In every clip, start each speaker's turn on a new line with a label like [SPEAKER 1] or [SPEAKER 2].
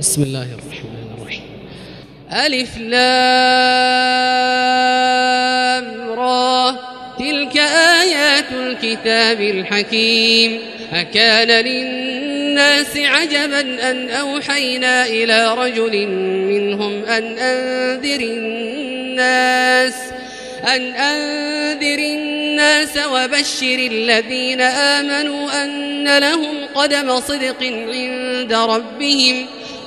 [SPEAKER 1] بسم الله الرحمن الرحيم. ألف لام را. تلك آيات الكتاب الحكيم. أكان للناس عجبا أن أوحينا إلى رجل منهم أن أنذر الناس أن أنذر الناس وبشر الذين آمنوا أن لهم قدم صدق عند ربهم.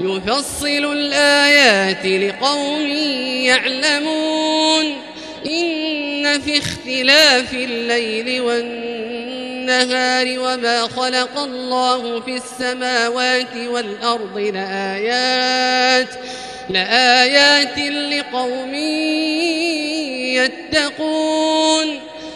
[SPEAKER 1] يفصل الآيات لقوم يعلمون. إن في اختلاف الليل والنهار وما خلق الله في السماوات والأرض لآيات لآيات لقوم يتقون.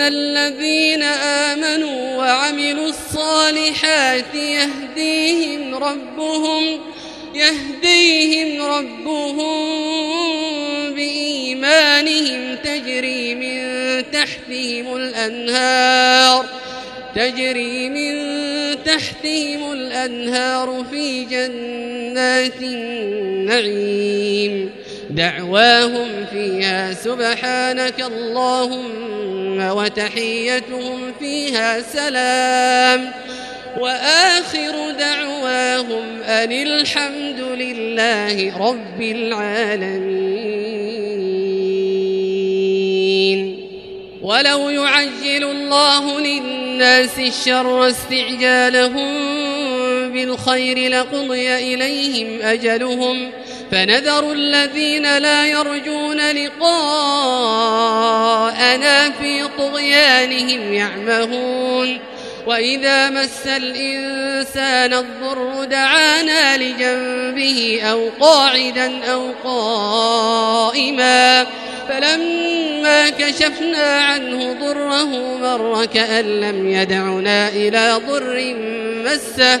[SPEAKER 1] الذين آمنوا وعملوا الصالحات يهديهم ربهم يهديهم ربهم بإيمانهم تجري من تحتهم الأنهار تجري من تحتهم الأنهار في جنات النعيم دعواهم فيها سبحانك اللهم وتحيتهم فيها سلام. وآخر دعواهم أن الحمد لله رب العالمين. ولو يعجل الله للناس الشر استعجالهم بالخير لقضي إليهم أجلهم فنذر الذين لا يرجون لقاءنا في طغيانهم يعمهون. وإذا مس الإنسان الضر دعانا لجنبه أو قاعدا أو قائما. فلما كشفنا عنه ضره مر كأن لم يدعنا إلى ضر مسه.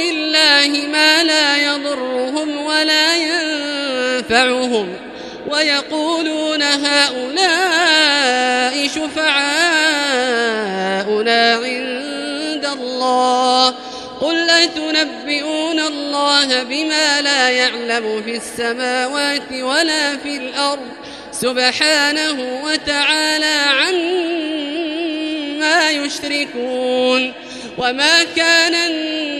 [SPEAKER 1] الله ما لا يضرهم ولا ينفعهم ويقولون هؤلاء شفعاؤنا عند الله قل أتنبئون الله بما لا يعلم في السماوات ولا في الأرض سبحانه وتعالى عما يشركون وما كان الناس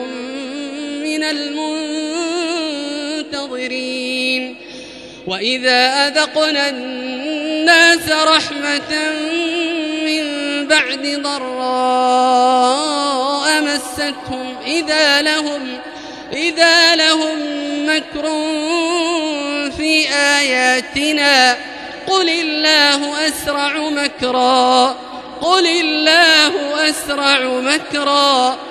[SPEAKER 1] من المنتظرين وإذا أذقنا الناس رحمة من بعد ضراء مستهم إذا لهم إذا لهم مكر في آياتنا قل الله أسرع مكرا قل الله أسرع مكرا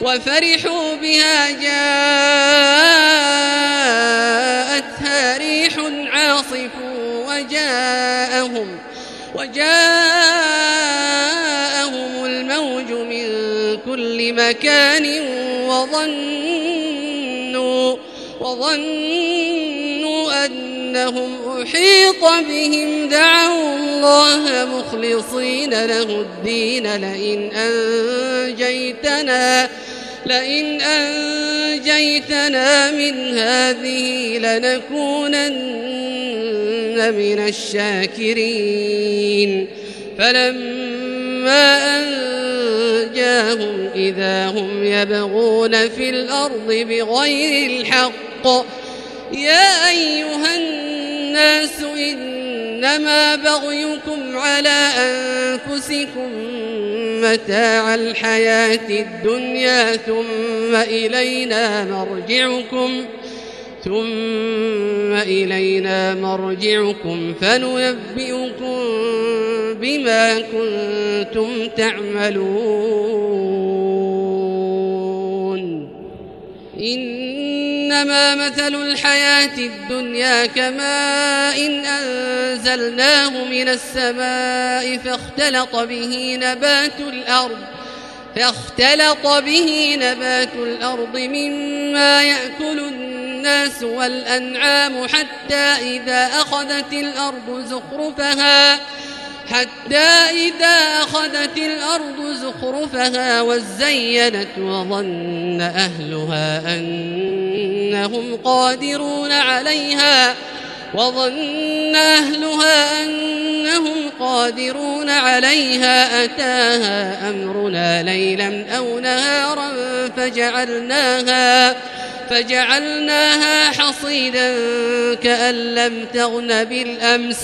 [SPEAKER 1] وفرحوا بها جاءتها ريح عاصف وجاءهم وجاءهم الموج من كل مكان وظنوا وظنوا أنهم أحيط بهم دعوا الله مخلصين له الدين لئن أنجيتنا لئن أنجيتنا من هذه لنكونن من الشاكرين. فلما أنجاهم إذا هم يبغون في الأرض بغير الحق يا أيها الناس إنما بغيكم على أنفسكم متاع الحياة الدنيا ثم إلينا مرجعكم ثم إلينا مرجعكم فننبئكم بما كنتم تعملون. إنما مثل الحياة الدنيا كماء إن أنزلناه من السماء فاختلط به نبات الأرض فاختلط به نبات الأرض مما يأكل الناس والأنعام حتى إذا أخذت الأرض زخرفها حتى إذا أخذت الأرض زخرفها وزينت وظن أهلها أنهم قادرون عليها وظن أهلها أنهم قادرون عليها أتاها أمرنا ليلا أو نهارا فجعلناها فجعلناها حصيدا كأن لم تغن بالأمس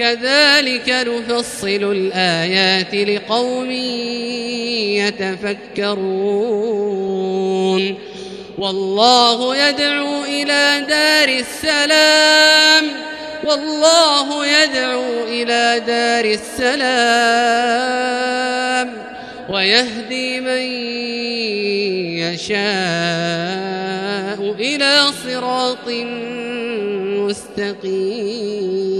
[SPEAKER 1] كذلك نفصل الآيات لقوم يتفكرون. والله يدعو إلى دار السلام. والله يدعو إلى دار السلام. ويهدي من يشاء إلى صراط مستقيم.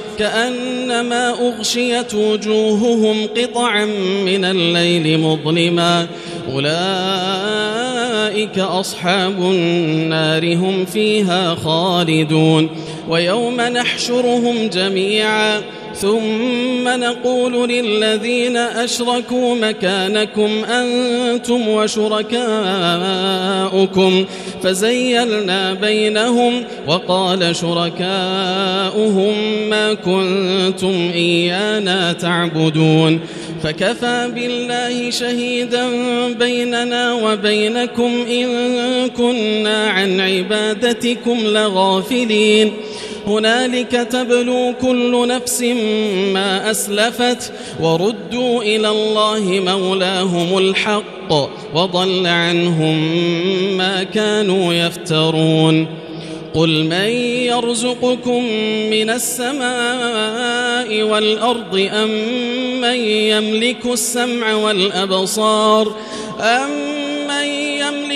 [SPEAKER 2] كأنما أغشيت وجوههم قطعا من الليل مظلما. أولئك أصحاب النار هم فيها خالدون. ويوم نحشرهم جميعا. ثم نقول للذين أشركوا مكانكم أنتم وشركاؤكم فزيلنا بينهم وقال شركاؤهم ما كنتم إيانا تعبدون فكفى بالله شهيدا بيننا وبينكم إن كنا عن عبادتكم لغافلين هنالك تبلو كل نفس ما أسلفت وردوا إلى الله مولاهم الحق وضل عنهم ما كانوا يفترون. قل من يرزقكم من السماء والأرض أم من يملك السمع والأبصار أم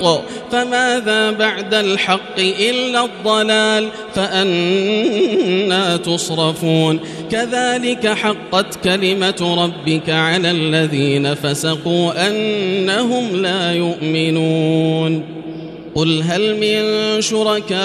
[SPEAKER 2] الحق فماذا بعد الحق إلا الضلال؟ فأنا تصرفون. كذلك حقت كلمة ربك على الذين فسقوا أنهم لا يؤمنون. قل هل من شركائكم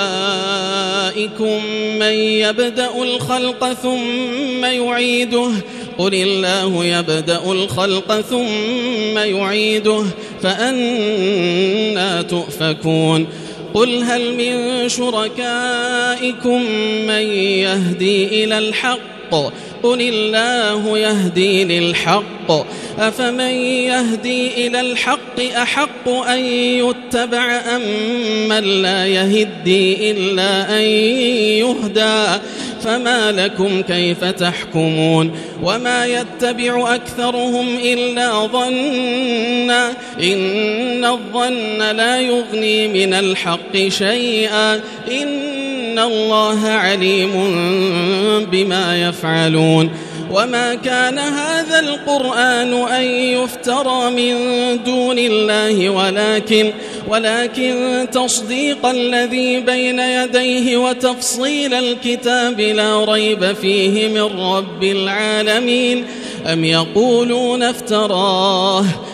[SPEAKER 2] من يبدأ الخلق ثم يعيده؟ قل الله يبدأ الخلق ثم يعيده فأنا تؤفكون قل هل من شركائكم من يهدي إلى الحق؟ قل الله يهدي للحق. أفمن يهدي إلى الحق أحق أن يتبع أم من لا يهدي إلا أن يهدى؟ فما لكم كيف تحكمون وما يتبع أكثرهم إلا ظنا إن الظن لا يغني من الحق شيئا إن الله عليم بما يفعلون وما كان هذا القرآن أن يفترى من دون الله ولكن ولكن تصديق الذي بين يديه وتفصيل الكتاب لا ريب فيه من رب العالمين أم يقولون افتراه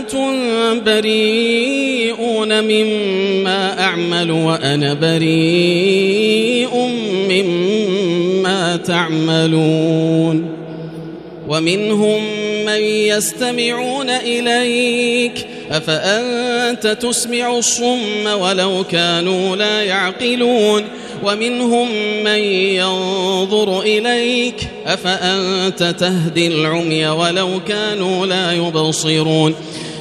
[SPEAKER 2] أنتم بريئون مما أعمل وأنا بريء مما تعملون ومنهم من يستمعون إليك أفأنت تسمع الصم ولو كانوا لا يعقلون ومنهم من ينظر إليك أفأنت تهدي العمي ولو كانوا لا يبصرون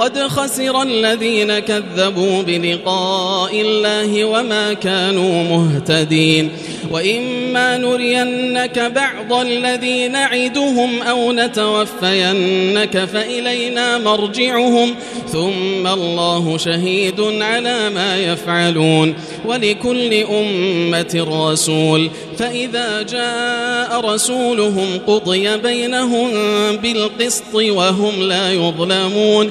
[SPEAKER 2] قد خسر الذين كذبوا بلقاء الله وما كانوا مهتدين وإما نرينك بعض الذي نعدهم أو نتوفينك فإلينا مرجعهم ثم الله شهيد على ما يفعلون ولكل أمة رسول فإذا جاء رسولهم قضي بينهم بالقسط وهم لا يظلمون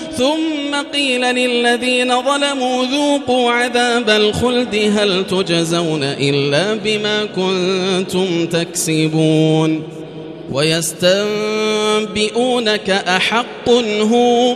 [SPEAKER 2] ثم قيل للذين ظلموا ذوقوا عذاب الخلد هل تجزون إلا بما كنتم تكسبون ويستنبئونك أحق هو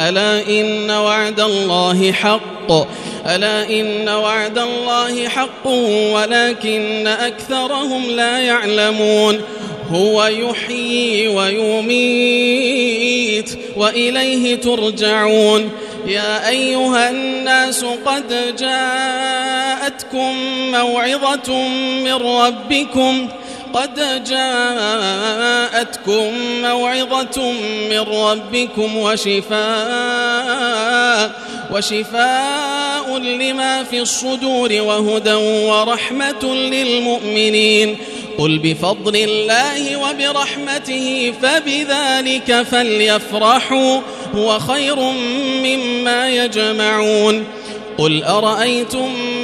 [SPEAKER 2] ألا إن وعد الله حق؟ ألا إن وعد الله حق ولكن أكثرهم لا يعلمون. هو يحيي ويميت وإليه ترجعون. يا أيها الناس قد جاءتكم موعظة من ربكم قد جاءتكم موعظة من ربكم وشفاء وشفاء لما في الصدور وهدى ورحمة للمؤمنين. قل بفضل الله وبرحمته فبذلك فليفرحوا هو خير مما يجمعون. قل أرأيتم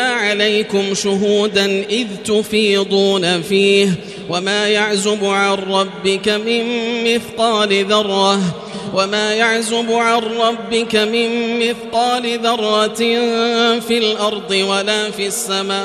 [SPEAKER 2] عليكم شهودا إذ تفيضون فيه وما يعزب عن ربك من مثقال ذرة وما يعزب عن ربك من مثقال ذرة في الأرض ولا في السماء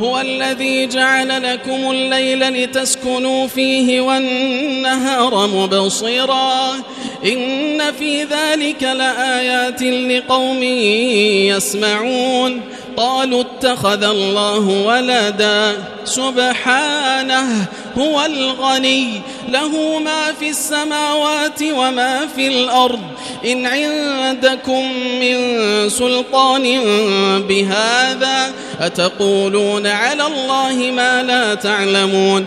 [SPEAKER 2] هو الذي جعل لكم الليل لتسكنوا فيه والنهار مبصرا. إن في ذلك لآيات لقوم يسمعون. قالوا اتخذ الله ولدا. سبحانه هو الغني له ما في السماوات وما في الأرض. إن عندكم من سلطان بهذا أتقولون على الله ما لا تعلمون.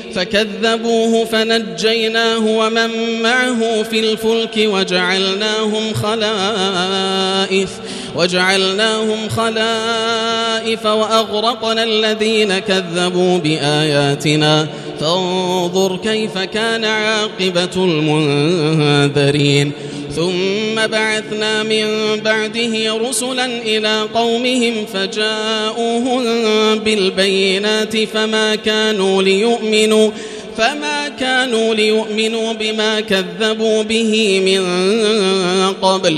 [SPEAKER 2] فكذبوه فنجيناه ومن معه في الفلك وجعلناهم خلائف وجعلناهم خلائف وأغرقنا الذين كذبوا بآياتنا. فانظر كيف كان عاقبة المنذرين. ثم بعثنا من بعده رسلا إلى قومهم فجاءوهم بالبينات فما كانوا ليؤمنوا فما كانوا ليؤمنوا بما كذبوا به من قبل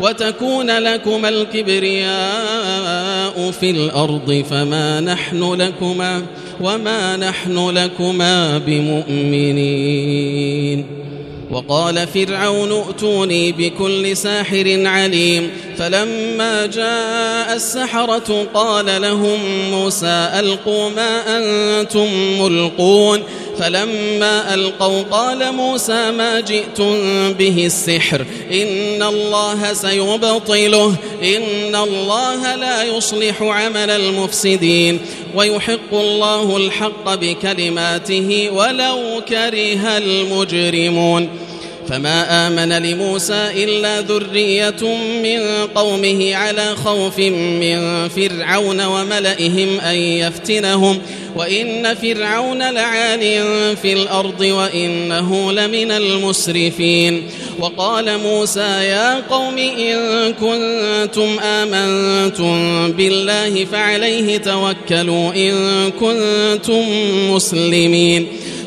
[SPEAKER 2] وتكون لكما الكبرياء في الأرض فما نحن لكما وما نحن لكما بمؤمنين. وقال فرعون ائتوني بكل ساحر عليم فلما جاء السحرة قال لهم موسى ألقوا ما أنتم ملقون فلما ألقوا قال موسى ما جئتم به السحر إن الله سيبطله إن الله لا يصلح عمل المفسدين ويحق الله الحق بكلماته ولو كره المجرمون فما آمن لموسى إلا ذرية من قومه على خوف من فرعون وملئهم أن يفتنهم وإن فرعون لعال في الأرض وإنه لمن المسرفين وقال موسى يا قوم إن كنتم آمنتم بالله فعليه توكلوا إن كنتم مسلمين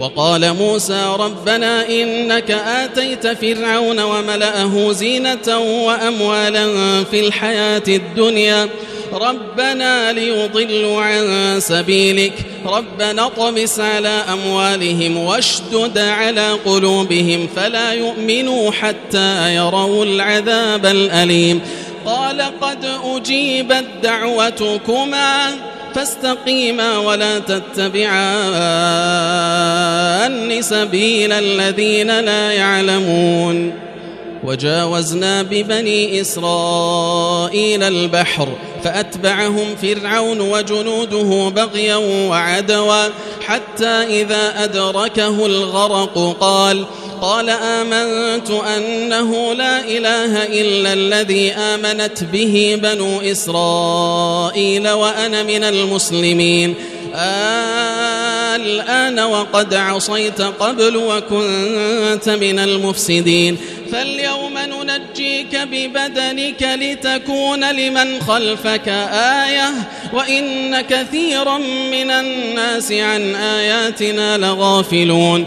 [SPEAKER 2] وقال موسى ربنا إنك آتيت فرعون وملأه زينة وأموالا في الحياة الدنيا. ربنا ليضلوا عن سبيلك. ربنا طمس على أموالهم واشدد على قلوبهم فلا يؤمنوا حتى يروا العذاب الأليم. قال قد أجيبت دعوتكما. فاستقيما ولا تتبعان سبيل الذين لا يعلمون وجاوزنا ببني إسرائيل البحر فأتبعهم فرعون وجنوده بغيا وعدوا حتى إذا أدركه الغرق قال قال آمنت أنه لا إله إلا الذي آمنت به بنو إسرائيل وأنا من المسلمين. الآن وقد عصيت قبل وكنت من المفسدين. فاليوم ننجيك ببدنك لتكون لمن خلفك آية وإن كثيرا من الناس عن آياتنا لغافلون.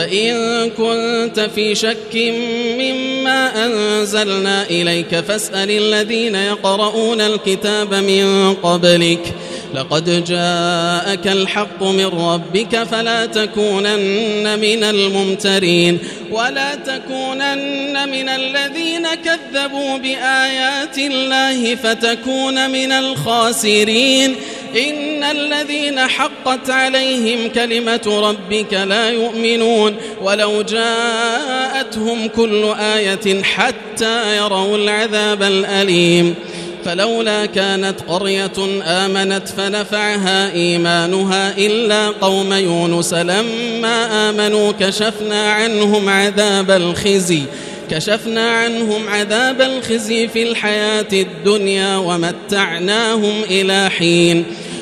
[SPEAKER 2] فإن كنت في شك مما أنزلنا إليك فاسأل الذين يقرؤون الكتاب من قبلك. لقد جاءك الحق من ربك فلا تكونن من الممترين. ولا تكونن من الذين كذبوا بآيات الله فتكون من الخاسرين. إن الذين حقت عليهم كلمة ربك لا يؤمنون ولو جاءتهم كل آية حتى يروا العذاب الأليم فلولا كانت قرية آمنت فنفعها إيمانها إلا قوم يونس لما آمنوا كشفنا عنهم عذاب الخزي كشفنا عنهم عذاب الخزي في الحياة الدنيا ومتعناهم إلى حين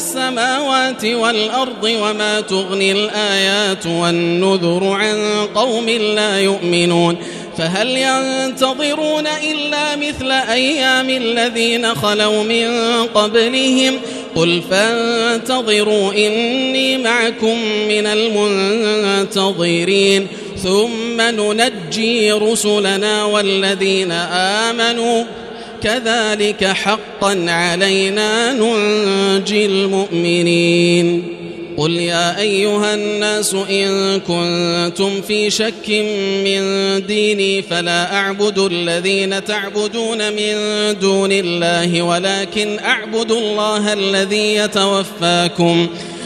[SPEAKER 2] السماوات والأرض وما تغني الآيات والنذر عن قوم لا يؤمنون فهل ينتظرون إلا مثل أيام الذين خلوا من قبلهم قل فانتظروا إني معكم من المنتظرين ثم ننجي رسلنا والذين آمنوا كذلك حقا علينا ننجي المؤمنين. قل يا أيها الناس إن كنتم في شك من ديني فلا أعبد الذين تعبدون من دون الله ولكن أعبد الله الذي يتوفاكم.